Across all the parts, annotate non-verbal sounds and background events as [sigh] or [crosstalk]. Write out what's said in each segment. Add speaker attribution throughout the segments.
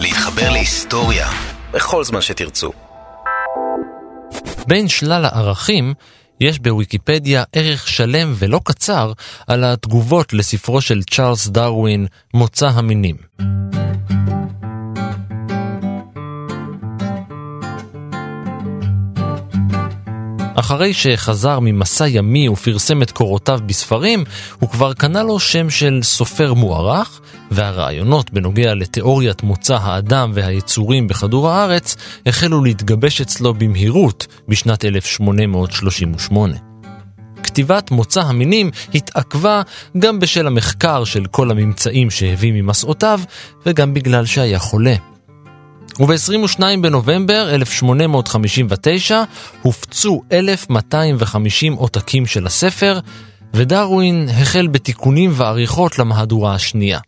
Speaker 1: להתחבר להיסטוריה בכל זמן שתרצו.
Speaker 2: בין שלל הערכים, יש בוויקיפדיה ערך שלם ולא קצר על התגובות לספרו של צ'ארלס דרווין, מוצא המינים. אחרי שחזר ממסע ימי ופרסם את קורותיו בספרים, הוא כבר קנה לו שם של סופר מוערך, והרעיונות בנוגע לתיאוריית מוצא האדם והיצורים בכדור הארץ החלו להתגבש אצלו במהירות בשנת 1838. כתיבת מוצא המינים התעכבה גם בשל המחקר של כל הממצאים שהביא ממסעותיו, וגם בגלל שהיה חולה. וב-22 בנובמבר 1859 הופצו 1,250 עותקים של הספר, ודרווין החל בתיקונים ועריכות למהדורה השנייה.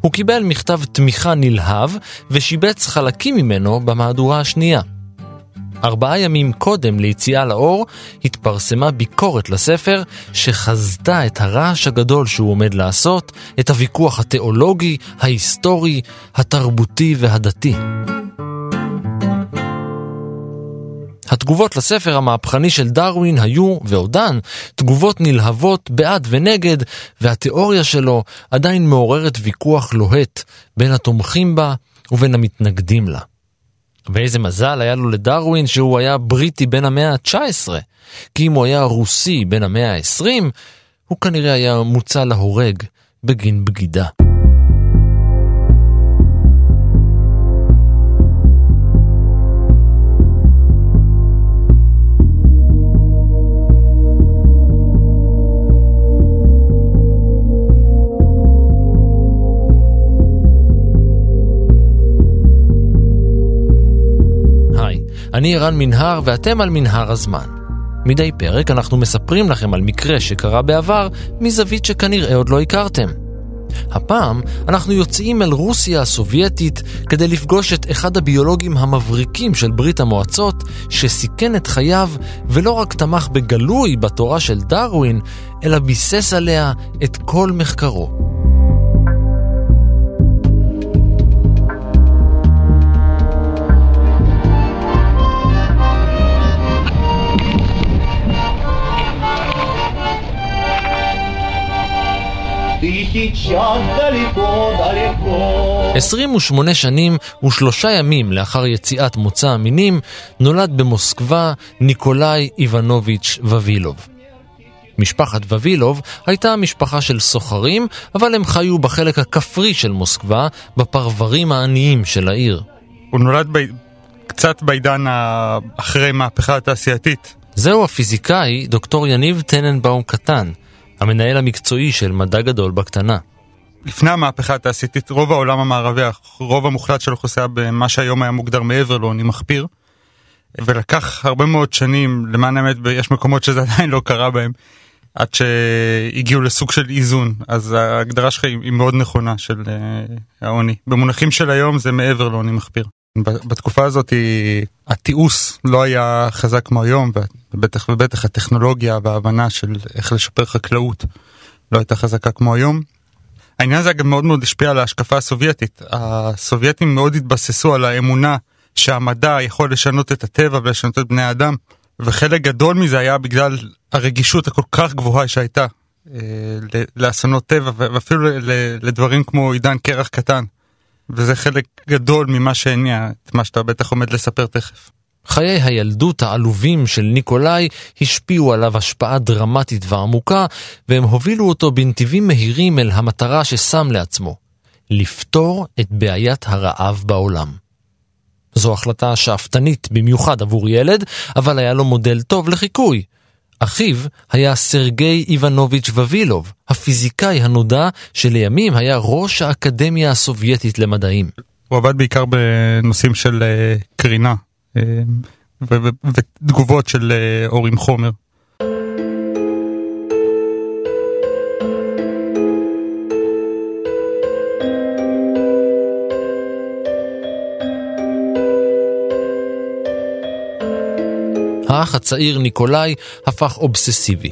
Speaker 2: הוא קיבל מכתב תמיכה נלהב ושיבץ חלקים ממנו במהדורה השנייה. ארבעה ימים קודם ליציאה לאור התפרסמה ביקורת לספר שחזתה את הרעש הגדול שהוא עומד לעשות, את הוויכוח התיאולוגי, ההיסטורי, התרבותי והדתי. התגובות לספר המהפכני של דרווין היו, ועודן, תגובות נלהבות בעד ונגד, והתיאוריה שלו עדיין מעוררת ויכוח לוהט בין התומכים בה ובין המתנגדים לה. ואיזה מזל היה לו לדרווין שהוא היה בריטי בן המאה ה-19, כי אם הוא היה רוסי בן המאה ה-20, הוא כנראה היה מוצא להורג בגין בגידה. אני ערן מנהר ואתם על מנהר הזמן. מדי פרק אנחנו מספרים לכם על מקרה שקרה בעבר מזווית שכנראה עוד לא הכרתם. הפעם אנחנו יוצאים אל רוסיה הסובייטית כדי לפגוש את אחד הביולוגים המבריקים של ברית המועצות שסיכן את חייו ולא רק תמך בגלוי בתורה של דרווין, אלא ביסס עליה את כל מחקרו.
Speaker 3: сейчас далеко-далеко.
Speaker 2: 28 שנים ושלושה ימים לאחר יציאת מוצא המינים, נולד במוסקבה ניקולאי איבנוביץ' ווילוב. משפחת ווילוב הייתה משפחה של סוחרים, אבל הם חיו בחלק הכפרי של מוסקבה, בפרברים העניים של העיר.
Speaker 4: הוא נולד ב... קצת בעידן אחרי מהפכה התעשייתית.
Speaker 2: זהו הפיזיקאי דוקטור יניב טננבאום קטן, המנהל המקצועי של מדע גדול בקטנה.
Speaker 4: לפני המהפכה התעשייתית, רוב העולם המערבי, רוב המוחלט של האוכלוסייה במה שהיום היה מוגדר מעבר לעוני מחפיר. ולקח הרבה מאוד שנים, למען האמת, יש מקומות שזה [laughs] עדיין לא קרה בהם, עד שהגיעו לסוג של איזון. אז ההגדרה שלך היא מאוד נכונה של uh, העוני. במונחים של היום זה מעבר לעוני מחפיר. בתקופה הזאת התיעוש לא היה חזק כמו היום, ובטח ובטח הטכנולוגיה וההבנה של איך לשפר חקלאות לא הייתה חזקה כמו היום. העניין הזה גם מאוד מאוד השפיע על ההשקפה הסובייטית. הסובייטים מאוד התבססו על האמונה שהמדע יכול לשנות את הטבע ולשנות את בני האדם, וחלק גדול מזה היה בגלל הרגישות הכל כך גבוהה שהייתה אה, לאסונות טבע ואפילו לדברים כמו עידן קרח קטן. וזה חלק גדול ממה שהניע את מה שאתה בטח עומד לספר תכף.
Speaker 2: חיי הילדות העלובים של ניקולאי השפיעו עליו השפעה דרמטית ועמוקה, והם הובילו אותו בנתיבים מהירים אל המטרה ששם לעצמו, לפתור את בעיית הרעב בעולם. זו החלטה שאפתנית במיוחד עבור ילד, אבל היה לו מודל טוב לחיקוי. אחיו היה סרגי איבנוביץ' ווילוב, הפיזיקאי הנודע שלימים היה ראש האקדמיה הסובייטית למדעים.
Speaker 4: הוא עבד בעיקר בנושאים של אה, קרינה ותגובות של אה, אור עם חומר.
Speaker 2: האח הצעיר ניקולאי הפך אובססיבי.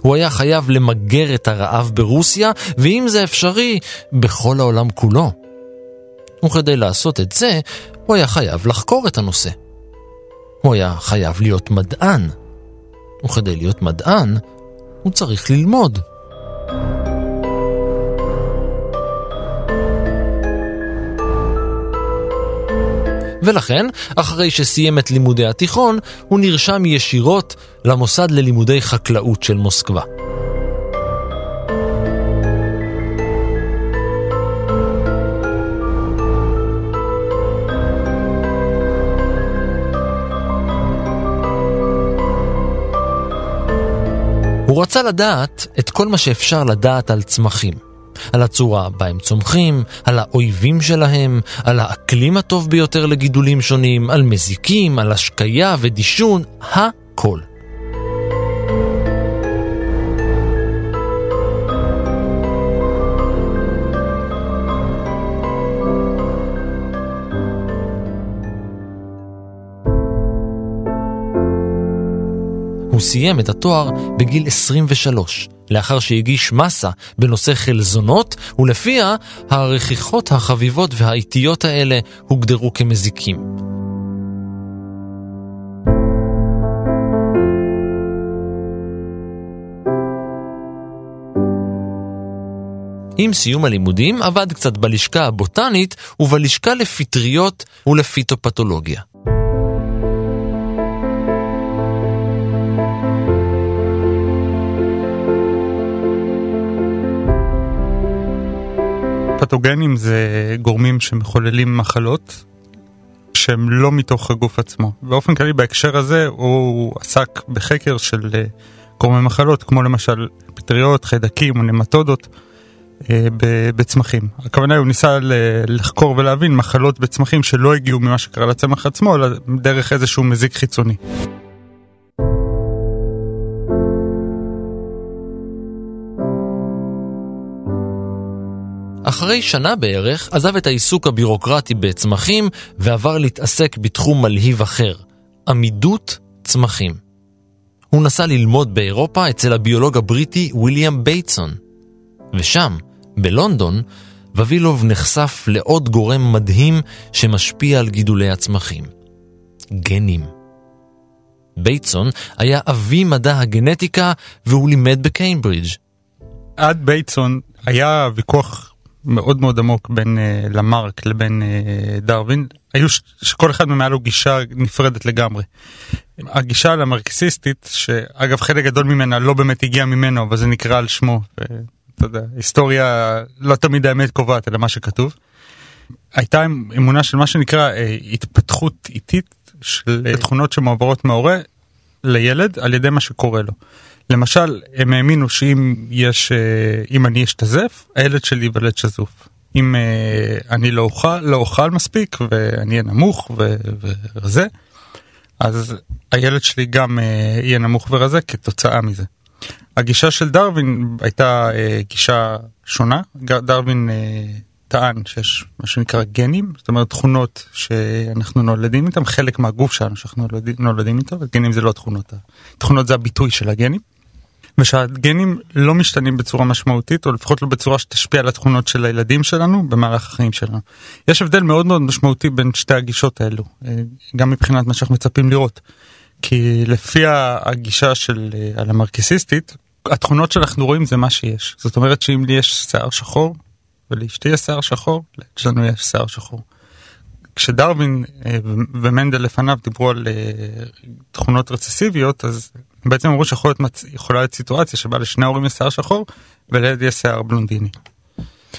Speaker 2: הוא היה חייב למגר את הרעב ברוסיה, ואם זה אפשרי, בכל העולם כולו. וכדי לעשות את זה, הוא היה חייב לחקור את הנושא. הוא היה חייב להיות מדען. וכדי להיות מדען, הוא צריך ללמוד. ולכן, אחרי שסיים את לימודי התיכון, הוא נרשם ישירות למוסד ללימודי חקלאות של מוסקבה. רצה לדעת את כל מה שאפשר לדעת על צמחים. על הצורה בה הם צומחים, על האויבים שלהם, על האקלים הטוב ביותר לגידולים שונים, על מזיקים, על השקיה ודישון, הכל. סיים את התואר בגיל 23, לאחר שהגיש מסה בנושא חלזונות, ולפיה הרכיכות החביבות והאיטיות האלה הוגדרו כמזיקים. עם סיום הלימודים עבד קצת בלשכה הבוטנית ובלשכה לפטריות ולפיתופתולוגיה.
Speaker 4: פתוגנים זה גורמים שמחוללים מחלות שהם לא מתוך הגוף עצמו. באופן כללי בהקשר הזה הוא עסק בחקר של אה, גורמי מחלות כמו למשל פטריות, חיידקים או נמטודות אה, בצמחים. הכוונה הוא ניסה לחקור ולהבין מחלות בצמחים שלא הגיעו ממה שקרה לצמח עצמו אלא דרך איזשהו מזיק חיצוני.
Speaker 2: אחרי שנה בערך עזב את העיסוק הבירוקרטי בצמחים ועבר להתעסק בתחום מלהיב אחר, עמידות צמחים. הוא נסע ללמוד באירופה אצל הביולוג הבריטי ויליאם בייטסון. ושם, בלונדון, ואבילוב נחשף לעוד גורם מדהים שמשפיע על גידולי הצמחים. גנים. בייטסון היה אבי מדע הגנטיקה והוא לימד בקיימברידג'.
Speaker 4: עד בייטסון היה ויכוח מאוד מאוד עמוק בין uh, למרק לבין uh, דרווין, היו ש- שכל אחד מהם היה לו גישה נפרדת לגמרי. הגישה למרקסיסטית, שאגב חלק גדול ממנה לא באמת הגיע ממנו, אבל זה נקרא על שמו, ואתה יודע, היסטוריה לא תמיד האמת קובעת, אלא מה שכתוב. הייתה אמונה של מה שנקרא uh, התפתחות איטית של תכונות שמועברות מההורה לילד על ידי מה שקורה לו. למשל, הם האמינו שאם יש, אה, אם אני אשתזף, הילד שלי ייוולד שזוף. אם אה, אני לא אוכל, לא אוכל מספיק ואני אהיה נמוך ורזה, אז הילד שלי גם אה, יהיה נמוך ורזה כתוצאה מזה. הגישה של דרווין הייתה גישה שונה, דרווין טען שיש מה שנקרא גנים, זאת אומרת תכונות שאנחנו נולדים איתם, חלק מהגוף שלנו שאנחנו נולדים איתו, וגנים זה לא תכונות, תכונות זה הביטוי של הגנים. ושהגנים לא משתנים בצורה משמעותית או לפחות לא בצורה שתשפיע על התכונות של הילדים שלנו במערך החיים שלנו. יש הבדל מאוד מאוד משמעותי בין שתי הגישות האלו אה, גם מבחינת מה שאנחנו מצפים לראות. כי לפי הגישה של אה, על המרקסיסטית התכונות שאנחנו רואים זה מה שיש זאת אומרת שאם לי יש שיער שחור ולאשתי יש שיער שחור לנו יש שיער שחור. כשדרווין אה, ומנדל לפניו דיברו על תכונות רצסיביות אז בעצם אמרו שיכולה להיות סיטואציה שבה לשני ההורים יש שיער שחור ולילד יש שיער בלונדיני.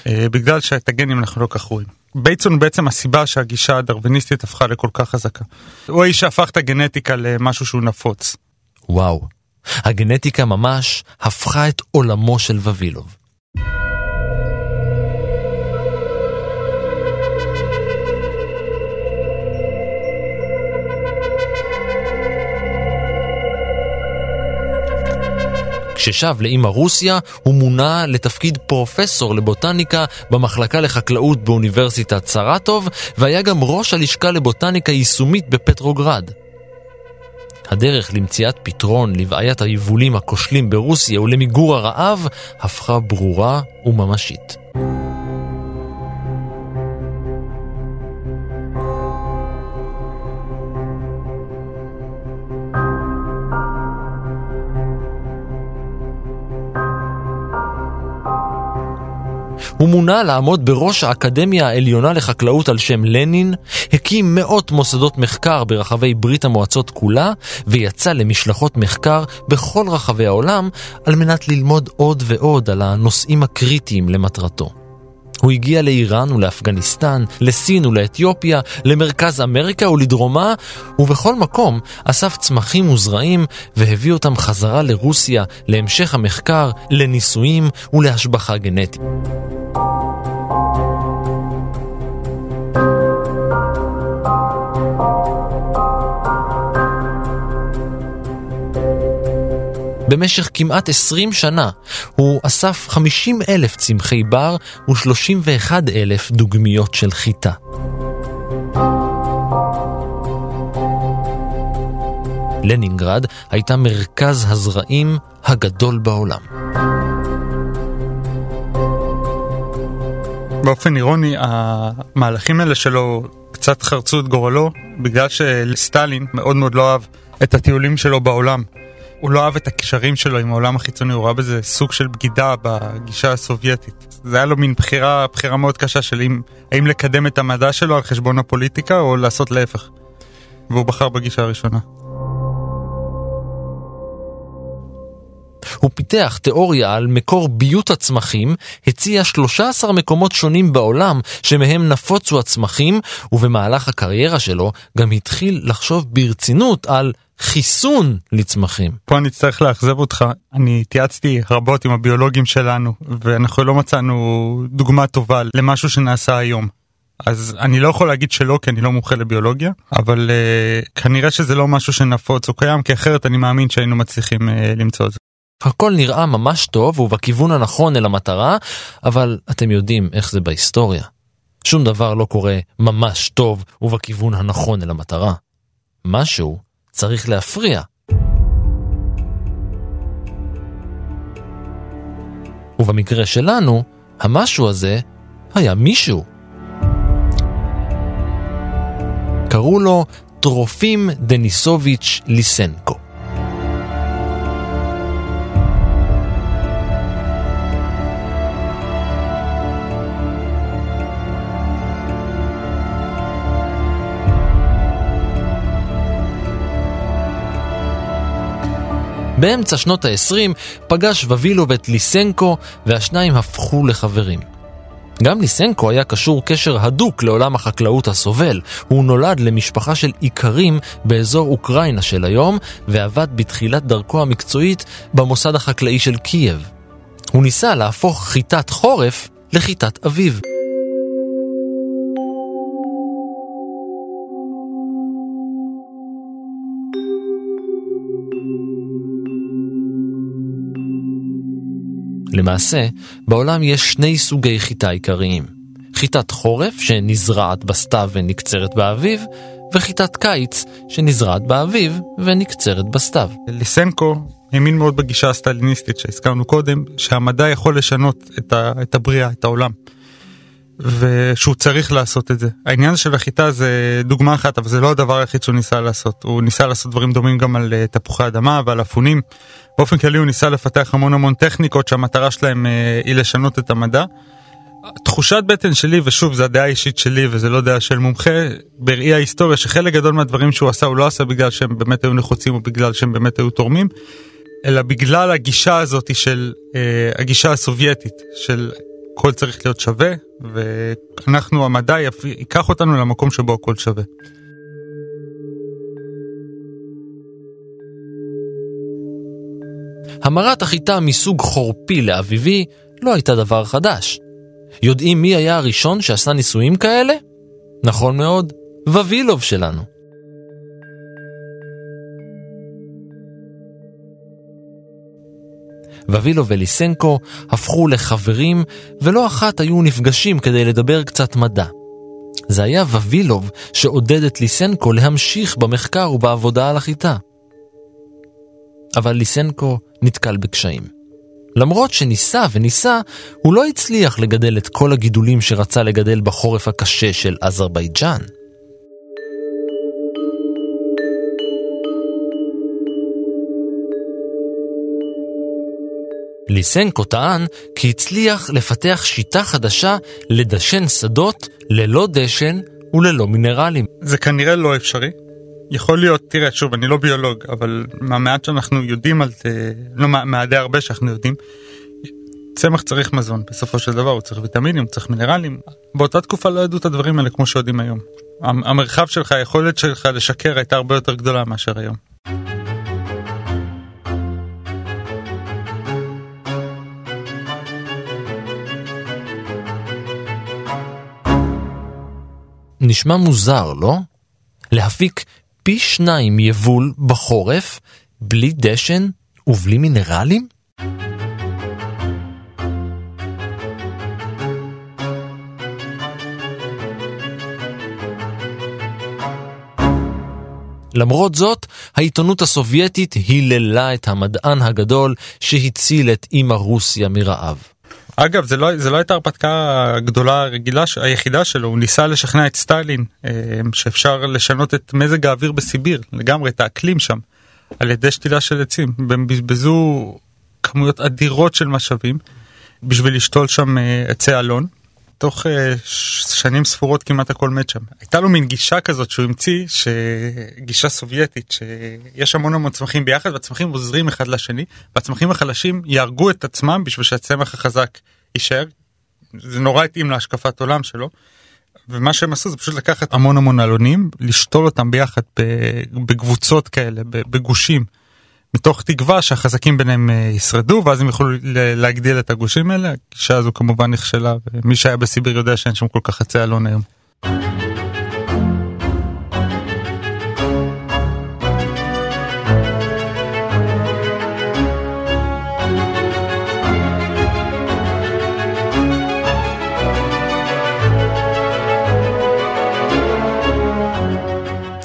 Speaker 4: אה, בגלל שאת הגנים אנחנו לא כך רואים. בייצון בעצם הסיבה שהגישה הדרוויניסטית הפכה לכל כך חזקה. הוא האיש שהפך את הגנטיקה למשהו שהוא נפוץ.
Speaker 2: וואו, הגנטיקה ממש הפכה את עולמו של ווילוב. כששב לאימא רוסיה, הוא מונה לתפקיד פרופסור לבוטניקה במחלקה לחקלאות באוניברסיטת סרטוב, והיה גם ראש הלשכה לבוטניקה יישומית בפטרוגרד. הדרך למציאת פתרון לבעיית היבולים הכושלים ברוסיה ולמיגור הרעב, הפכה ברורה וממשית. הוא מונה לעמוד בראש האקדמיה העליונה לחקלאות על שם לנין, הקים מאות מוסדות מחקר ברחבי ברית המועצות כולה, ויצא למשלחות מחקר בכל רחבי העולם על מנת ללמוד עוד ועוד על הנושאים הקריטיים למטרתו. הוא הגיע לאיראן ולאפגניסטן, לסין ולאתיופיה, למרכז אמריקה ולדרומה, ובכל מקום אסף צמחים וזרעים והביא אותם חזרה לרוסיה להמשך המחקר, לניסויים ולהשבחה גנטית. במשך כמעט 20 שנה הוא אסף 50 אלף צמחי בר ו-31 אלף דוגמיות של חיטה. לנינגרד הייתה מרכז הזרעים הגדול בעולם.
Speaker 4: באופן אירוני, המהלכים האלה שלו קצת חרצו את גורלו, בגלל שסטלין מאוד מאוד לא אהב את הטיולים שלו בעולם. הוא לא אהב את הקשרים שלו עם העולם החיצוני, הוא ראה בזה סוג של בגידה בגישה הסובייטית. זה היה לו מין בחירה, בחירה מאוד קשה של אם, האם לקדם את המדע שלו על חשבון הפוליטיקה או לעשות להפך. והוא בחר בגישה הראשונה.
Speaker 2: הוא פיתח תיאוריה על מקור ביות הצמחים, הציע 13 מקומות שונים בעולם שמהם נפוצו הצמחים, ובמהלך הקריירה שלו גם התחיל לחשוב ברצינות על חיסון לצמחים.
Speaker 4: פה אני אצטרך לאכזב אותך, אני התייעצתי רבות עם הביולוגים שלנו, ואנחנו לא מצאנו דוגמה טובה למשהו שנעשה היום. אז אני לא יכול להגיד שלא כי אני לא מומחה לביולוגיה, אבל uh, כנראה שזה לא משהו שנפוץ או קיים, כי אחרת אני מאמין שהיינו מצליחים uh, למצוא את זה.
Speaker 2: הכל נראה ממש טוב ובכיוון הנכון אל המטרה, אבל אתם יודעים איך זה בהיסטוריה. שום דבר לא קורה ממש טוב ובכיוון הנכון אל המטרה. משהו צריך להפריע. ובמקרה שלנו, המשהו הזה היה מישהו. קראו לו טרופים דניסוביץ' ליסנקו. באמצע שנות ה-20 פגש ווילוב את ליסנקו והשניים הפכו לחברים. גם ליסנקו היה קשור קשר הדוק לעולם החקלאות הסובל. הוא נולד למשפחה של איכרים באזור אוקראינה של היום, ועבד בתחילת דרכו המקצועית במוסד החקלאי של קייב. הוא ניסה להפוך חיטת חורף לחיטת אביב. למעשה, בעולם יש שני סוגי חיטה עיקריים. חיטת חורף שנזרעת בסתיו ונקצרת באביב, וחיטת קיץ שנזרעת באביב ונקצרת בסתיו.
Speaker 4: ליסנקו האמין מאוד בגישה הסטליניסטית שהזכרנו קודם, שהמדע יכול לשנות את, ה, את הבריאה, את העולם. ושהוא צריך לעשות את זה. העניין של החיטה זה דוגמה אחת, אבל זה לא הדבר היחיד שהוא ניסה לעשות. הוא ניסה לעשות דברים דומים גם על uh, תפוחי אדמה ועל אפונים. באופן כללי הוא ניסה לפתח המון המון טכניקות שהמטרה שלהם uh, היא לשנות את המדע. תחושת בטן שלי, ושוב, זו הדעה האישית שלי וזה לא דעה של מומחה, בראי ההיסטוריה שחלק גדול מהדברים שהוא עשה הוא לא עשה בגלל שהם באמת היו נחוצים או בגלל שהם באמת היו תורמים, אלא בגלל הגישה הזאת של, uh, הגישה הסובייטית, של הכל צריך להיות שווה, ואנחנו, המדע ייקח אותנו למקום שבו הכל שווה.
Speaker 2: המרת החיטה מסוג חורפי לאביבי לא הייתה דבר חדש. יודעים מי היה הראשון שעשה ניסויים כאלה? נכון מאוד, ווילוב שלנו. ווילו וליסנקו הפכו לחברים, ולא אחת היו נפגשים כדי לדבר קצת מדע. זה היה ווילוב שעודד את ליסנקו להמשיך במחקר ובעבודה על החיטה. אבל ליסנקו נתקל בקשיים. למרות שניסה וניסה, הוא לא הצליח לגדל את כל הגידולים שרצה לגדל בחורף הקשה של אזרבייג'אן. ליסנקו טען כי הצליח לפתח שיטה חדשה לדשן שדות ללא דשן וללא מינרלים.
Speaker 4: זה כנראה לא אפשרי. יכול להיות, תראה, שוב, אני לא ביולוג, אבל מהמעט שאנחנו יודעים על זה, לא מהדי הרבה שאנחנו יודעים, צמח צריך מזון, בסופו של דבר הוא צריך ויטמינים, הוא צריך מינרלים. באותה תקופה לא ידעו את הדברים האלה כמו שיודעים היום. המרחב שלך, היכולת שלך לשקר הייתה הרבה יותר גדולה מאשר היום.
Speaker 2: נשמע מוזר, לא? להפיק פי שניים יבול בחורף, בלי דשן ובלי מינרלים? למרות זאת, העיתונות הסובייטית היללה את המדען הגדול שהציל את אמא רוסיה מרעב.
Speaker 4: אגב, זה לא, זה לא הייתה הרפתקה הגדולה הרגילה, היחידה שלו, הוא ניסה לשכנע את סטלין אה, שאפשר לשנות את מזג האוויר בסיביר, לגמרי, את האקלים שם, על ידי שתילה של עצים. הם בזבזו כמויות אדירות של משאבים בשביל לשתול שם אה, עצי אלון. תוך uh, שנים ספורות כמעט הכל מת שם. הייתה לו מין גישה כזאת שהוא המציא, גישה סובייטית, שיש המון המון צמחים ביחד והצמחים עוזרים אחד לשני, והצמחים החלשים יהרגו את עצמם בשביל שהצמח החזק יישאר. זה נורא התאים להשקפת עולם שלו. ומה שהם עשו זה פשוט לקחת המון המון אלונים, לשתול אותם ביחד בקבוצות כאלה, בגושים. מתוך תקווה שהחזקים ביניהם אה, ישרדו ואז הם יוכלו להגדיל את הגושים האלה. הגישה הזו כמובן נכשלה ומי שהיה בסיביר יודע שאין שם כל כך חצי אלון היום.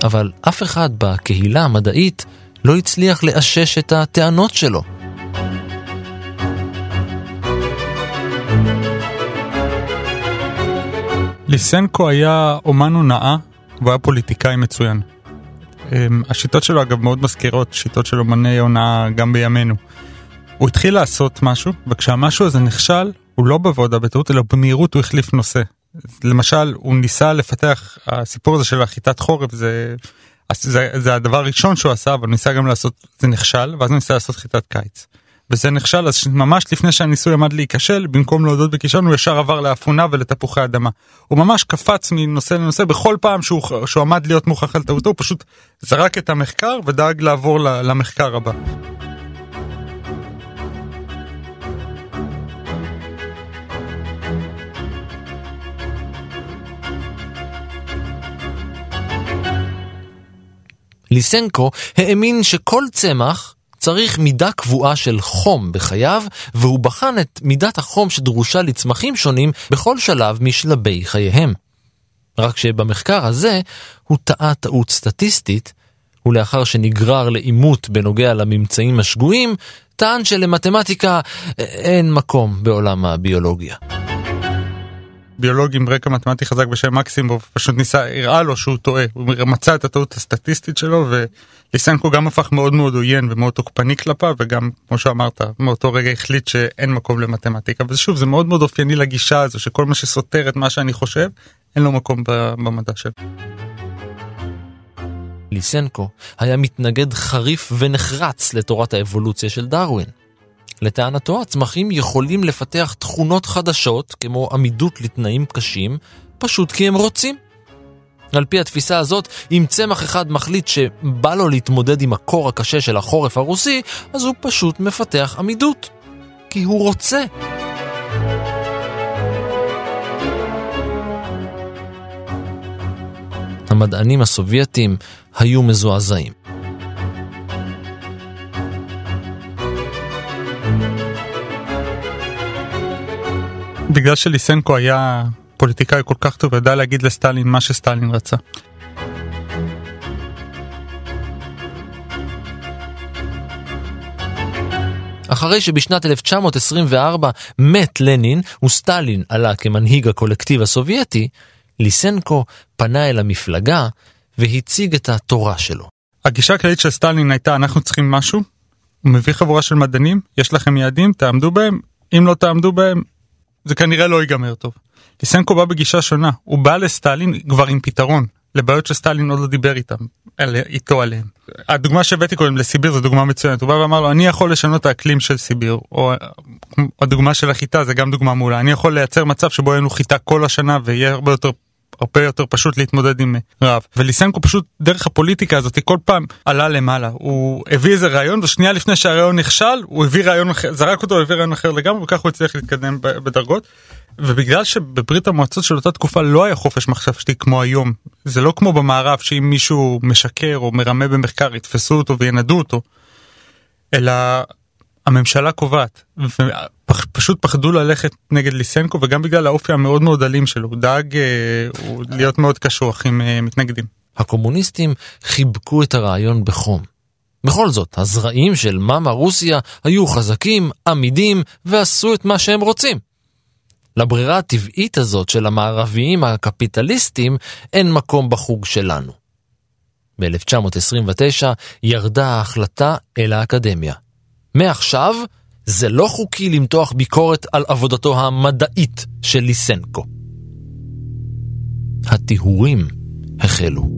Speaker 2: אבל אף אחד בקהילה המדעית לא הצליח לאשש את הטענות שלו.
Speaker 4: ליסנקו היה אומן הונאה והוא היה פוליטיקאי מצוין. אמ, השיטות שלו אגב מאוד מזכירות שיטות של אומני הונאה גם בימינו. הוא התחיל לעשות משהו וכשהמשהו הזה נכשל הוא לא בעבודה בטעות אלא במהירות הוא החליף נושא. למשל הוא ניסה לפתח הסיפור הזה של החיטת חורף זה זה, זה הדבר הראשון שהוא עשה אבל ניסה גם לעשות זה נכשל ואז הוא ניסה לעשות חיטת קיץ. וזה נכשל אז ממש לפני שהניסוי עמד להיכשל במקום להודות בכישלון הוא ישר עבר לאפונה ולתפוחי אדמה. הוא ממש קפץ מנושא לנושא בכל פעם שהוא, שהוא עמד להיות מוכח על טעותו הוא פשוט זרק את המחקר ודאג לעבור למחקר הבא.
Speaker 2: ליסנקו האמין שכל צמח צריך מידה קבועה של חום בחייו, והוא בחן את מידת החום שדרושה לצמחים שונים בכל שלב משלבי חייהם. רק שבמחקר הזה הוא טעה טעות סטטיסטית, ולאחר שנגרר לעימות בנוגע לממצאים השגויים, טען שלמתמטיקה אין מקום בעולם הביולוגיה.
Speaker 4: ביולוג עם רקע מתמטי חזק בשם מקסימוב פשוט ניסה הראה לו שהוא טועה הוא מצא את הטעות הסטטיסטית שלו וליסנקו גם הפך מאוד מאוד עוין ומאוד תוקפני כלפיו וגם כמו שאמרת מאותו רגע החליט שאין מקום למתמטיקה ושוב זה מאוד מאוד אופייני לגישה הזו שכל מה שסותר את מה שאני חושב אין לו מקום במדע שלו.
Speaker 2: ליסנקו היה מתנגד חריף ונחרץ לתורת האבולוציה של דרווין. לטענתו, הצמחים יכולים לפתח תכונות חדשות, כמו עמידות לתנאים קשים, פשוט כי הם רוצים. על פי התפיסה הזאת, אם צמח אחד מחליט שבא לו להתמודד עם הקור הקשה של החורף הרוסי, אז הוא פשוט מפתח עמידות. כי הוא רוצה. המדענים הסובייטים היו מזועזעים.
Speaker 4: בגלל שליסנקו היה פוליטיקאי כל כך טוב, ידע להגיד לסטלין מה שסטלין רצה.
Speaker 2: אחרי שבשנת 1924 מת לנין וסטלין עלה כמנהיג הקולקטיב הסובייטי, ליסנקו פנה אל המפלגה והציג את התורה שלו.
Speaker 4: הגישה הכללית של סטלין הייתה אנחנו צריכים משהו הוא מביא חבורה של מדענים, יש לכם יעדים, תעמדו בהם, אם לא תעמדו בהם, זה כנראה לא ייגמר טוב. ליסנקו בא בגישה שונה, הוא בא לסטלין כבר עם פתרון, לבעיות שסטלין עוד לא דיבר איתם, על, איתו עליהם. הדוגמה שהבאתי קודם לסיביר זו דוגמה מצוינת, הוא בא ואמר לו אני יכול לשנות האקלים של סיביר, או הדוגמה של החיטה זה גם דוגמה מעולה, אני יכול לייצר מצב שבו יהיה לנו חיטה כל השנה ויהיה הרבה יותר הרבה יותר פשוט להתמודד עם רעב. וליסנקו פשוט דרך הפוליטיקה הזאת כל פעם עלה למעלה. הוא הביא איזה רעיון ושנייה לפני שהרעיון נכשל הוא הביא רעיון אחר, זרק אותו הביא רעיון אחר לגמרי וכך הוא הצליח להתקדם בדרגות. ובגלל שבברית המועצות של אותה תקופה לא היה חופש מחשבתי כמו היום, זה לא כמו במערב שאם מישהו משקר או מרמה במחקר יתפסו אותו וינדו אותו, אלא הממשלה קובעת, ופשוט פחדו ללכת נגד ליסנקו וגם בגלל האופי המאוד מאוד אלים שלו, הוא דאג אה, הוא להיות מאוד קשוח עם אה, מתנגדים.
Speaker 2: הקומוניסטים חיבקו את הרעיון בחום. בכל זאת, הזרעים של מאמה רוסיה היו חזקים, עמידים, ועשו את מה שהם רוצים. לברירה הטבעית הזאת של המערביים הקפיטליסטים אין מקום בחוג שלנו. ב-1929 ירדה ההחלטה אל האקדמיה. מעכשיו, זה לא חוקי למתוח ביקורת על עבודתו המדעית של ליסנקו. הטיהורים החלו.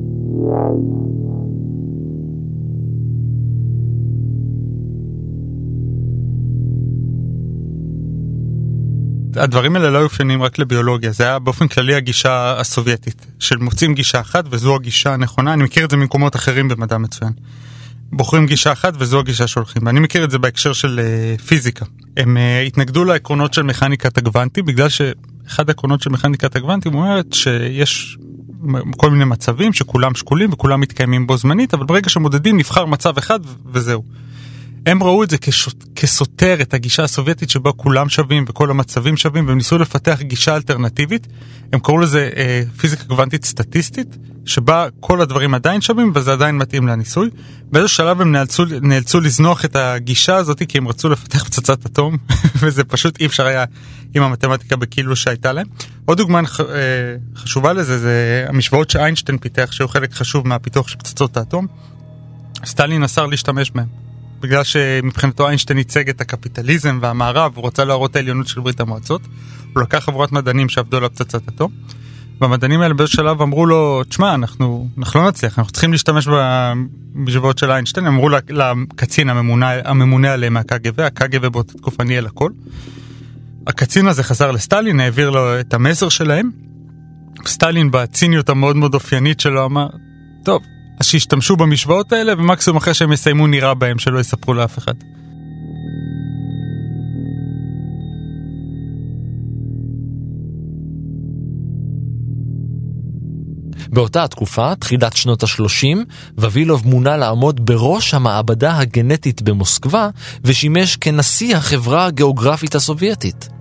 Speaker 4: הדברים האלה לא היו אופיינים רק לביולוגיה, זה היה באופן כללי הגישה הסובייטית, של מוצאים גישה אחת וזו הגישה הנכונה, אני מכיר את זה ממקומות אחרים במדע מצוין. בוחרים גישה אחת וזו הגישה שהולכים. ואני מכיר את זה בהקשר של uh, פיזיקה. הם uh, התנגדו לעקרונות של מכניקת הגוונטי בגלל שאחד העקרונות של מכניקת הגוונטי אומרת שיש כל מיני מצבים שכולם שקולים וכולם מתקיימים בו זמנית אבל ברגע שמודדים נבחר מצב אחד וזהו. הם ראו את זה כסותר את הגישה הסובייטית שבה כולם שווים וכל המצבים שווים והם ניסו לפתח גישה אלטרנטיבית. הם קראו לזה אה, פיזיקה קוונטית סטטיסטית שבה כל הדברים עדיין שווים וזה עדיין מתאים לניסוי. באיזה שלב הם נאלצו, נאלצו לזנוח את הגישה הזאת כי הם רצו לפתח פצצת אטום [laughs] וזה פשוט אי אפשר היה עם המתמטיקה בכאילו שהייתה להם. עוד דוגמה אה, חשובה לזה זה המשוואות שאיינשטיין פיתח שהוא חלק חשוב מהפיתוח של פצצות האטום. סטלין אסר להשתמש בהם. בגלל שמבחינתו איינשטיין ייצג את הקפיטליזם והמערב, הוא רוצה להראות את העליונות של ברית המועצות. הוא לקח חבורת מדענים שעבדו על הפצצת אטום. והמדענים האלה באיזשהו שלב אמרו לו, תשמע, אנחנו, אנחנו לא נצליח, אנחנו צריכים להשתמש במשוואות של איינשטיין, אמרו לקצין הממונה, הממונה עליהם מהקג"ב, הקג"ב באותה תקופה ניהל הכל. הקצין הזה חזר לסטלין, העביר לו את המסר שלהם. סטלין בציניות המאוד מאוד אופיינית שלו אמר, טוב, אז שישתמשו במשוואות האלה, ומקסימום אחרי שהם יסיימו נירה בהם, שלא יספרו לאף אחד.
Speaker 2: באותה התקופה, תחילת שנות ה-30, ווילוב מונה לעמוד בראש המעבדה הגנטית במוסקבה, ושימש כנשיא החברה הגיאוגרפית הסובייטית.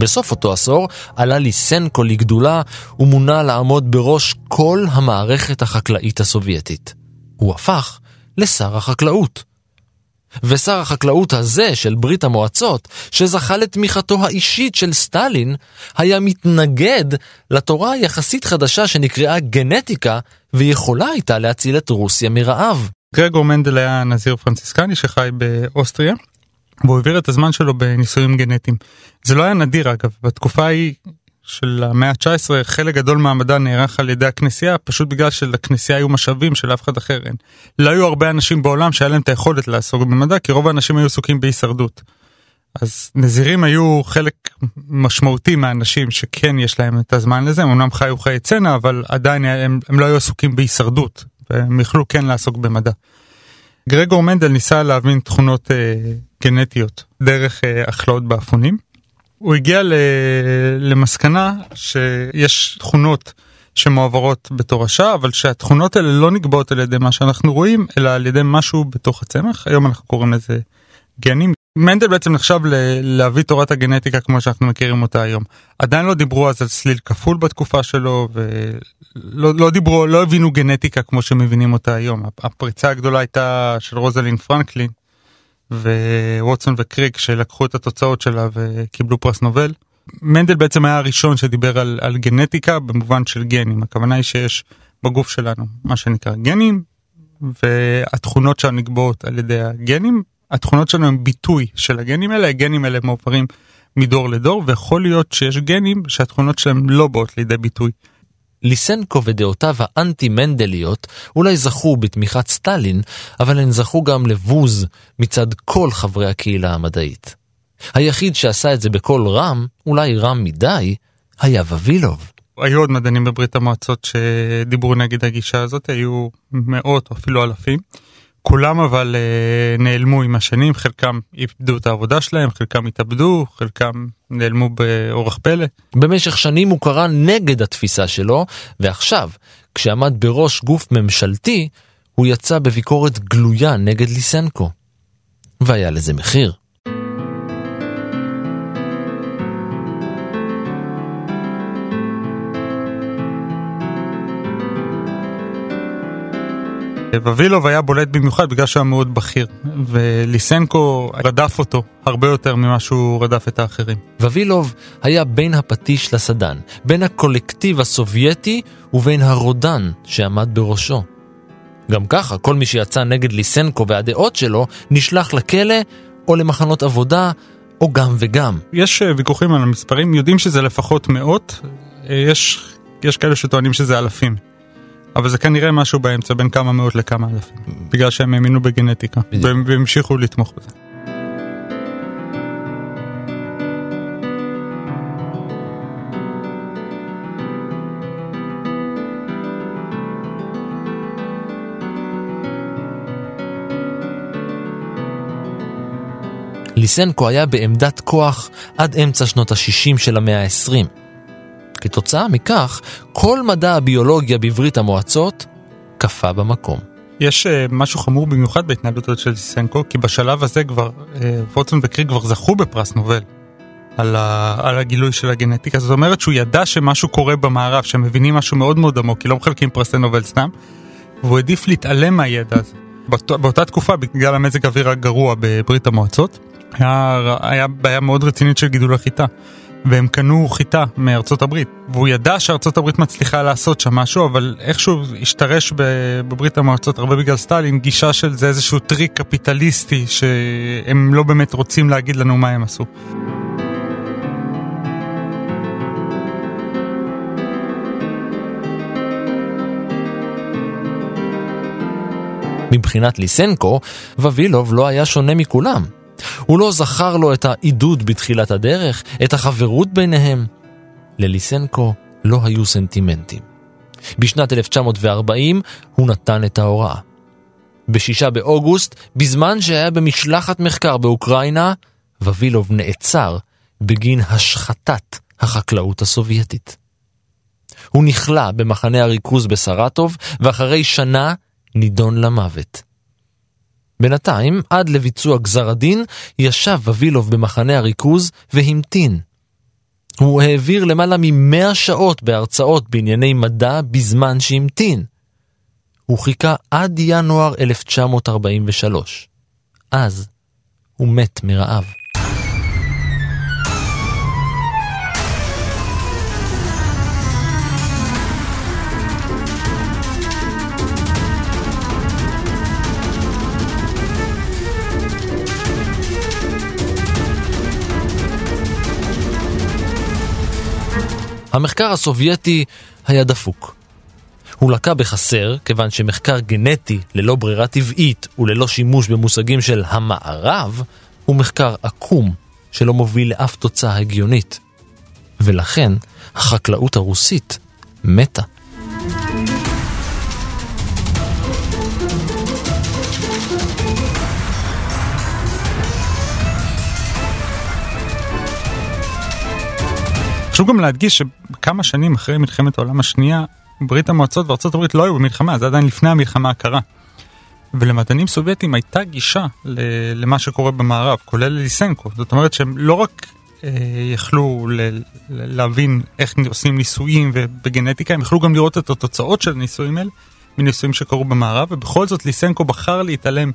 Speaker 2: בסוף אותו עשור עלה ליסנקו לגדולה ומונה לעמוד בראש כל המערכת החקלאית הסובייטית. הוא הפך לשר החקלאות. ושר החקלאות הזה של ברית המועצות, שזכה לתמיכתו האישית של סטלין, היה מתנגד לתורה היחסית חדשה שנקראה גנטיקה, ויכולה הייתה להציל את רוסיה מרעב.
Speaker 4: גרגור מנדל היה נזיר פרנציסקני שחי באוסטריה, והוא העביר את הזמן שלו בניסויים גנטיים. זה לא היה נדיר אגב, בתקופה ההיא של המאה ה-19 חלק גדול מהמדע נערך על ידי הכנסייה פשוט בגלל שלכנסייה היו משאבים שלאף אחד אחר אין. לא היו הרבה אנשים בעולם שהיה להם את היכולת לעסוק במדע כי רוב האנשים היו עסוקים בהישרדות. אז נזירים היו חלק משמעותי מהאנשים שכן יש להם את הזמן לזה, הם אמנם חיו חיי צנע אבל עדיין הם, הם לא היו עסוקים בהישרדות והם יכלו כן לעסוק במדע. גרגור מנדל ניסה להבין תכונות אה, גנטיות דרך אה, החלאות באפונים. הוא הגיע למסקנה שיש תכונות שמועברות בתורשה, אבל שהתכונות האלה לא נקבעות על ידי מה שאנחנו רואים, אלא על ידי משהו בתוך הצמח. היום אנחנו קוראים לזה גנים. מנדל בעצם נחשב ל- להביא תורת הגנטיקה כמו שאנחנו מכירים אותה היום. עדיין לא דיברו אז על סליל כפול בתקופה שלו ולא לא דיברו, לא הבינו גנטיקה כמו שמבינים אותה היום. הפריצה הגדולה הייתה של רוזלין פרנקלין וווטסון וקריק שלקחו את התוצאות שלה וקיבלו פרס נובל. מנדל בעצם היה הראשון שדיבר על, על גנטיקה במובן של גנים. הכוונה היא שיש בגוף שלנו מה שנקרא גנים והתכונות שלנו נקבעות על ידי הגנים התכונות שלנו הם ביטוי של הגנים האלה, הגנים האלה מועברים מדור לדור, ויכול להיות שיש גנים שהתכונות שלהם לא באות לידי ביטוי.
Speaker 2: ליסנקו ודעותיו האנטי-מנדליות אולי זכו בתמיכת סטלין, אבל הן זכו גם לבוז מצד כל חברי הקהילה המדעית. היחיד שעשה את זה בקול רם, אולי רם מדי, היה ווילוב.
Speaker 4: היו עוד מדענים בברית המועצות שדיברו נגד הגישה הזאת, היו מאות או אפילו אלפים. כולם אבל uh, נעלמו עם השנים, חלקם איבדו את העבודה שלהם, חלקם התאבדו, חלקם נעלמו באורח פלא.
Speaker 2: במשך שנים הוא קרא נגד התפיסה שלו, ועכשיו, כשעמד בראש גוף ממשלתי, הוא יצא בביקורת גלויה נגד ליסנקו. והיה לזה מחיר.
Speaker 4: ווילוב היה בולט במיוחד בגלל שהוא היה מאוד בכיר, וליסנקו רדף אותו הרבה יותר ממה שהוא רדף את האחרים.
Speaker 2: ווילוב היה בין הפטיש לסדן, בין הקולקטיב הסובייטי ובין הרודן שעמד בראשו. גם ככה, כל מי שיצא נגד ליסנקו והדעות שלו נשלח לכלא או למחנות עבודה, או גם וגם.
Speaker 4: יש אה, ויכוחים על המספרים, יודעים שזה לפחות מאות, אה, יש, יש כאלה שטוענים שזה אלפים. אבל זה כנראה משהו באמצע בין כמה מאות לכמה אלפים, בגלל שהם האמינו בגנטיקה, והם המשיכו לתמוך בזה.
Speaker 2: ליסנקו היה בעמדת כוח עד אמצע שנות ה-60 של המאה ה-20. כתוצאה מכך, כל מדע הביולוגיה בברית המועצות קפא במקום.
Speaker 4: יש uh, משהו חמור במיוחד בהתנהלות הזאת של ליסנקו, כי בשלב הזה כבר, uh, פורצון וקריג כבר זכו בפרס נובל על, ה, על הגילוי של הגנטיקה. זאת אומרת שהוא ידע שמשהו קורה במערב, שהם מבינים משהו מאוד מאוד עמוק, כי לא מחלקים פרסי נובל סתם, והוא העדיף להתעלם מהידע הזה. באות, באותה תקופה, בגלל המזג האוויר הגרוע בברית המועצות, היה, היה בעיה מאוד רצינית של גידול החיטה. והם קנו חיטה מארצות הברית, והוא ידע שארצות הברית מצליחה לעשות שם משהו, אבל איכשהו השתרש בברית המועצות הרבה בגלל סטלין, גישה של זה איזשהו טריק קפיטליסטי שהם לא באמת רוצים להגיד לנו מה הם עשו.
Speaker 2: מבחינת ליסנקו, ווילוב לא היה שונה מכולם. הוא לא זכר לו את העידוד בתחילת הדרך, את החברות ביניהם. לליסנקו לא היו סנטימנטים. בשנת 1940 הוא נתן את ההוראה. בשישה באוגוסט, בזמן שהיה במשלחת מחקר באוקראינה, ווילוב נעצר בגין השחתת החקלאות הסובייטית. הוא נכלא במחנה הריכוז בסרטוב, ואחרי שנה נידון למוות. בינתיים, עד לביצוע גזר הדין, ישב ווילוב במחנה הריכוז והמתין. הוא העביר למעלה ממאה שעות בהרצאות בענייני מדע בזמן שהמתין. הוא חיכה עד ינואר 1943. אז הוא מת מרעב. המחקר הסובייטי היה דפוק. הוא לקה בחסר, כיוון שמחקר גנטי ללא ברירה טבעית וללא שימוש במושגים של המערב, הוא מחקר עקום שלא מוביל לאף תוצאה הגיונית. ולכן החקלאות הרוסית מתה.
Speaker 4: חשוב גם להדגיש שכמה שנים אחרי מלחמת העולם השנייה, ברית המועצות וארצות הברית לא היו במלחמה, זה עדיין לפני המלחמה הקרה. ולמדענים סובייטים הייתה גישה למה שקורה במערב, כולל ליסנקו. זאת אומרת שהם לא רק אה, יכלו ל- להבין איך עושים ניסויים ובגנטיקה, הם יכלו גם לראות את התוצאות של הניסויים האלה, מניסויים שקרו במערב, ובכל זאת ליסנקו בחר להתעלם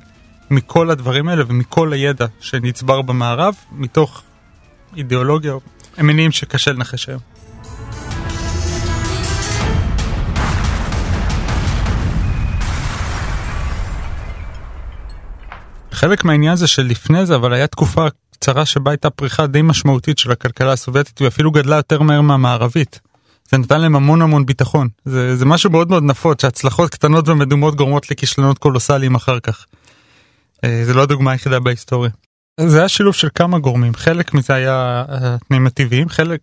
Speaker 4: מכל הדברים האלה ומכל הידע שנצבר במערב, מתוך אידיאולוגיה הם מניעים שקשה לנחש היום. חלק מהעניין זה שלפני זה אבל היה תקופה קצרה שבה הייתה פריחה די משמעותית של הכלכלה הסובייטית ואפילו גדלה יותר מהר מהמערבית. זה נתן להם המון המון ביטחון זה, זה משהו מאוד מאוד נפוץ שהצלחות קטנות ומדומות גורמות לכישלונות קולוסליים אחר כך. אה, זה לא הדוגמה היחידה בהיסטוריה. זה היה שילוב של כמה גורמים חלק מזה היה התנאים הטבעיים חלק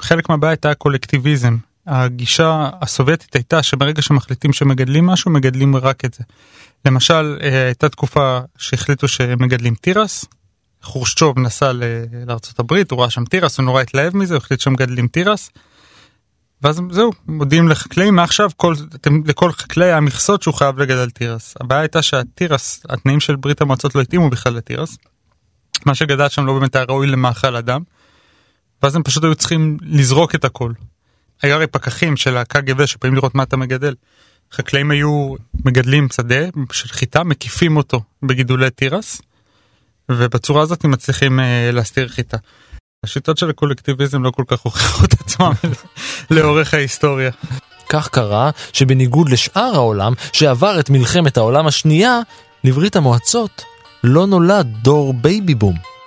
Speaker 4: חלק מהבעיה הייתה הקולקטיביזם הגישה הסובייטית הייתה שברגע שמחליטים שמגדלים משהו מגדלים רק את זה. למשל אה, הייתה תקופה שהחליטו שמגדלים תירס. חורשצ'וב נסע לארה"ב הוא ראה שם תירס הוא נורא התלהב מזה הוא החליט שמגדלים תירס. ואז זהו מודיעים לחקלאים מעכשיו כל לכל חקלאי המכסות שהוא חייב לגדל תירס הבעיה הייתה שהתירס התנאים של ברית המועצות לא התאימו בכלל לתירס. מה שגדל שם לא באמת היה ראוי למאכל אדם. ואז הם פשוט היו צריכים לזרוק את הכל. היו הרי פקחים של הקג"ב שבאים לראות מה אתה מגדל. חקלאים היו מגדלים שדה של חיטה מקיפים אותו בגידולי תירס ובצורה הזאת הם מצליחים אה, להסתיר חיטה. השיטות של הקולקטיביזם לא כל כך הוכיחו את עצמם [laughs] לאורך ההיסטוריה.
Speaker 2: כך קרה שבניגוד לשאר העולם שעבר את מלחמת העולם השנייה, לברית המועצות לא נולד דור baby boom.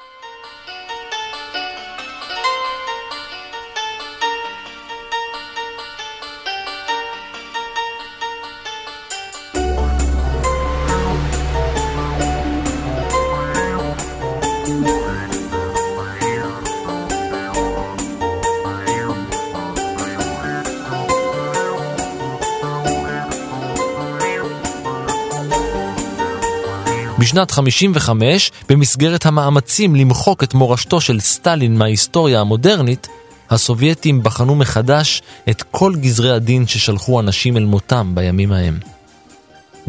Speaker 2: בשנת 55, במסגרת המאמצים למחוק את מורשתו של סטלין מההיסטוריה המודרנית, הסובייטים בחנו מחדש את כל גזרי הדין ששלחו אנשים אל מותם בימים ההם.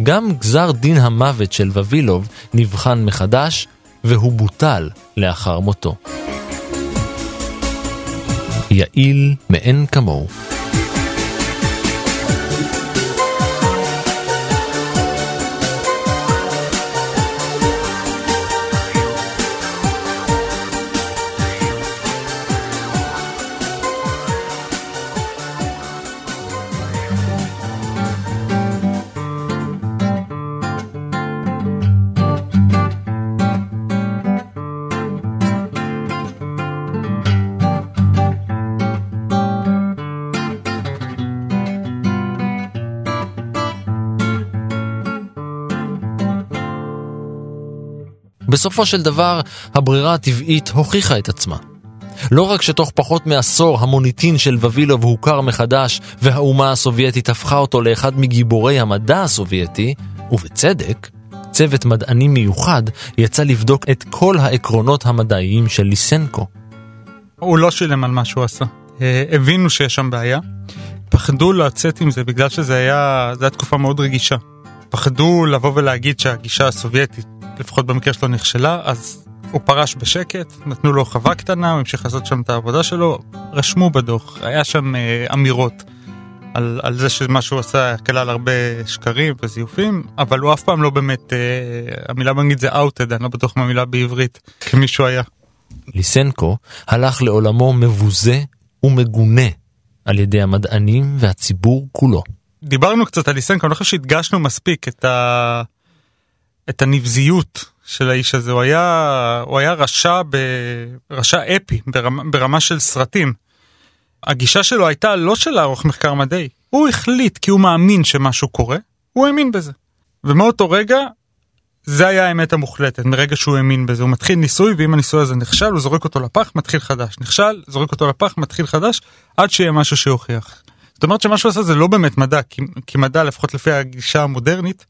Speaker 2: גם גזר דין המוות של ווילוב נבחן מחדש, והוא בוטל לאחר מותו. יעיל מאין כמוהו. בסופו של דבר, הברירה הטבעית הוכיחה את עצמה. לא רק שתוך פחות מעשור המוניטין של ווילוב הוכר מחדש והאומה הסובייטית הפכה אותו לאחד מגיבורי המדע הסובייטי, ובצדק, צוות מדעני מיוחד יצא לבדוק את כל העקרונות המדעיים של ליסנקו.
Speaker 4: הוא לא שילם על מה שהוא עשה. אה, הבינו שיש שם בעיה, פחדו לצאת עם זה בגלל שזה היה, זה היה תקופה מאוד רגישה. פחדו לבוא ולהגיד שהגישה הסובייטית לפחות במקרה שלו נכשלה, אז הוא פרש בשקט, נתנו לו חווה קטנה, הוא המשיך לעשות שם את העבודה שלו, רשמו בדוח, היה שם אה, אמירות על, על זה שמה שהוא עשה כלל הרבה שקרים וזיופים, אבל הוא אף פעם לא באמת, אה, המילה באנגלית זה outed, אני לא בטוח מה המילה בעברית, כמישהו היה.
Speaker 2: ליסנקו הלך לעולמו מבוזה ומגונה על ידי המדענים והציבור כולו.
Speaker 4: דיברנו קצת על ליסנקו, אני חושב שהדגשנו מספיק את ה... את הנבזיות של האיש הזה, הוא היה, הוא היה רשע, ב, רשע אפי ברמה, ברמה של סרטים. הגישה שלו הייתה לא של לערוך מחקר מדעי, הוא החליט כי הוא מאמין שמשהו קורה, הוא האמין בזה. ומאותו רגע, זה היה האמת המוחלטת, מרגע שהוא האמין בזה. הוא מתחיל ניסוי, ואם הניסוי הזה נכשל, הוא זורק אותו לפח, מתחיל חדש. נכשל, זורק אותו לפח, מתחיל חדש, עד שיהיה משהו שיוכיח. זאת אומרת שמה שהוא עשה זה לא באמת מדע, כי, כי מדע, לפחות לפי הגישה המודרנית,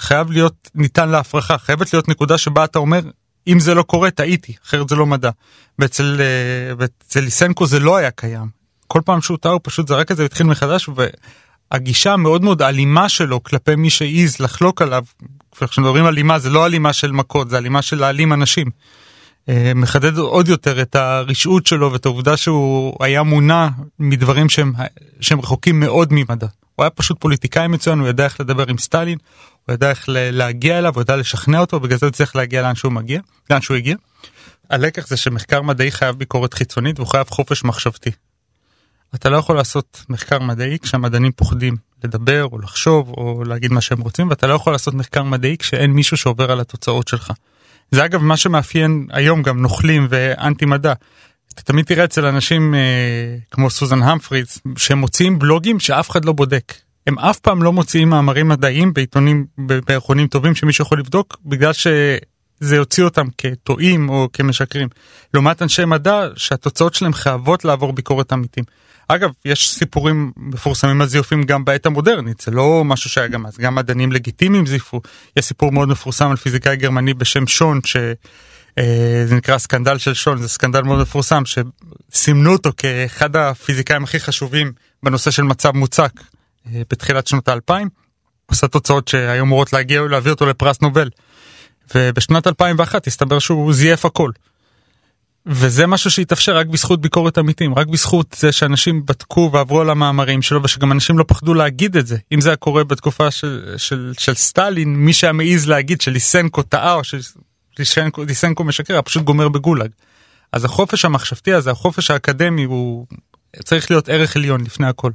Speaker 4: חייב להיות ניתן להפרחה, חייבת להיות נקודה שבה אתה אומר, אם זה לא קורה, טעיתי, אחרת זה לא מדע. ואצל, אה, ואצל ליסנקו זה לא היה קיים. כל פעם שהוא טעה הוא פשוט זרק את זה והתחיל מחדש, והגישה המאוד מאוד אלימה שלו כלפי מי שהעז לחלוק עליו, כשמדברים על אלימה זה לא אלימה של מכות, זה אלימה של להעלים אנשים. אה, מחדד עוד יותר את הרשעות שלו ואת העובדה שהוא היה מונע מדברים שהם, שהם רחוקים מאוד ממדע. הוא היה פשוט פוליטיקאי מצוין, הוא ידע איך לדבר עם סטלין, הוא ידע איך להגיע אליו, הוא ידע לשכנע אותו, בגלל זה הוא צריך להגיע לאן שהוא מגיע, לאן שהוא הגיע. הלקח זה שמחקר מדעי חייב ביקורת חיצונית והוא חייב חופש מחשבתי. אתה לא יכול לעשות מחקר מדעי כשהמדענים פוחדים לדבר או לחשוב או להגיד מה שהם רוצים ואתה לא יכול לעשות מחקר מדעי כשאין מישהו שעובר על התוצאות שלך. זה אגב מה שמאפיין היום גם נוכלים ואנטי מדע. אתה תמיד תראה אצל אנשים אה, כמו סוזן המפריץ שמוציאים בלוגים שאף אחד לא בודק. הם אף פעם לא מוציאים מאמרים מדעיים בעיתונים בירחונים טובים שמישהו יכול לבדוק בגלל שזה יוציא אותם כטועים או כמשקרים. לעומת אנשי מדע שהתוצאות שלהם חייבות לעבור ביקורת עמיתים. אגב, יש סיפורים מפורסמים על זיופים גם בעת המודרנית, זה לא משהו שהיה גם אז, גם מדענים לגיטימיים זיפו. יש סיפור מאוד מפורסם על פיזיקאי גרמני בשם שון, שזה אה, נקרא scandal של שון, זה scandal מאוד מפורסם, שסימנו אותו כאחד הפיזיקאים הכי חשובים בנושא של מצב מוצק בתחילת שנות האלפיים. עושה תוצאות שהיו אמורות להגיע ולהביא אותו לפרס נובל. ובשנת 2001 הסתבר שהוא זייף הכל. וזה משהו שהתאפשר רק בזכות ביקורת עמיתים, רק בזכות זה שאנשים בדקו ועברו על המאמרים שלו ושגם אנשים לא פחדו להגיד את זה. אם זה היה קורה בתקופה של, של, של סטלין, מי שהיה מעז להגיד שליסנקו טעה או שליסנקו משקר, היה פשוט גומר בגולאג. אז החופש המחשבתי הזה, החופש האקדמי, הוא צריך להיות ערך עליון לפני הכל.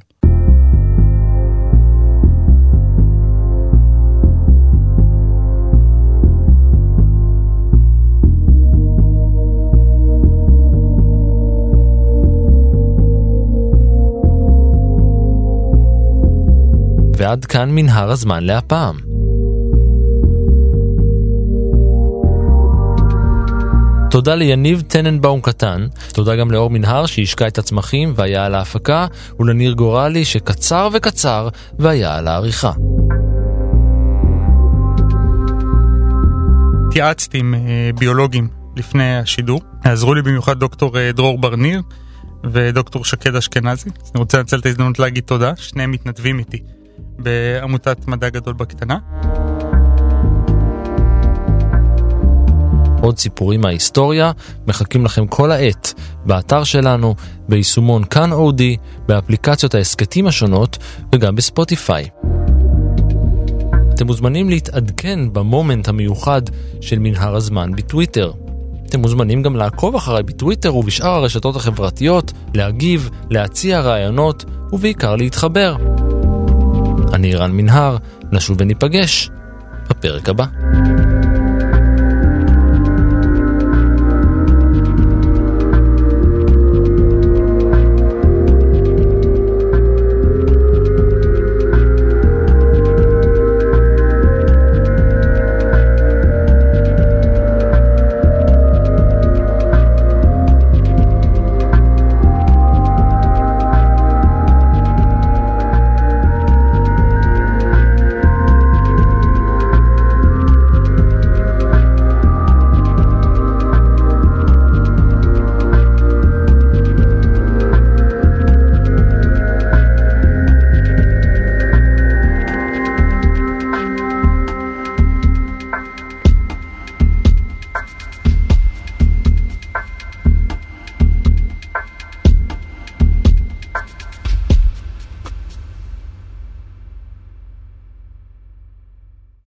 Speaker 2: ועד כאן מנהר הזמן להפעם. תודה ליניב טננבאום קטן, תודה גם לאור מנהר שהשקע את הצמחים והיה על ההפקה, ולניר גורלי שקצר וקצר והיה על העריכה.
Speaker 4: התייעצתי עם אה, ביולוגים לפני השידור, עזרו לי במיוחד דוקטור אה, דרור ברניר ודוקטור שקד אשכנזי. אני רוצה לנצל את ההזדמנות להגיד תודה, שניהם מתנדבים איתי. בעמותת מדע גדול בקטנה.
Speaker 2: עוד סיפורים מההיסטוריה מחכים לכם כל העת באתר שלנו, ביישומון כאן אודי, באפליקציות ההסכתים השונות וגם בספוטיפיי. אתם מוזמנים להתעדכן במומנט המיוחד של מנהר הזמן בטוויטר. אתם מוזמנים גם לעקוב אחריי בטוויטר ובשאר הרשתות החברתיות, להגיב, להציע רעיונות ובעיקר להתחבר. אני רן מנהר, נשוב וניפגש בפרק הבא.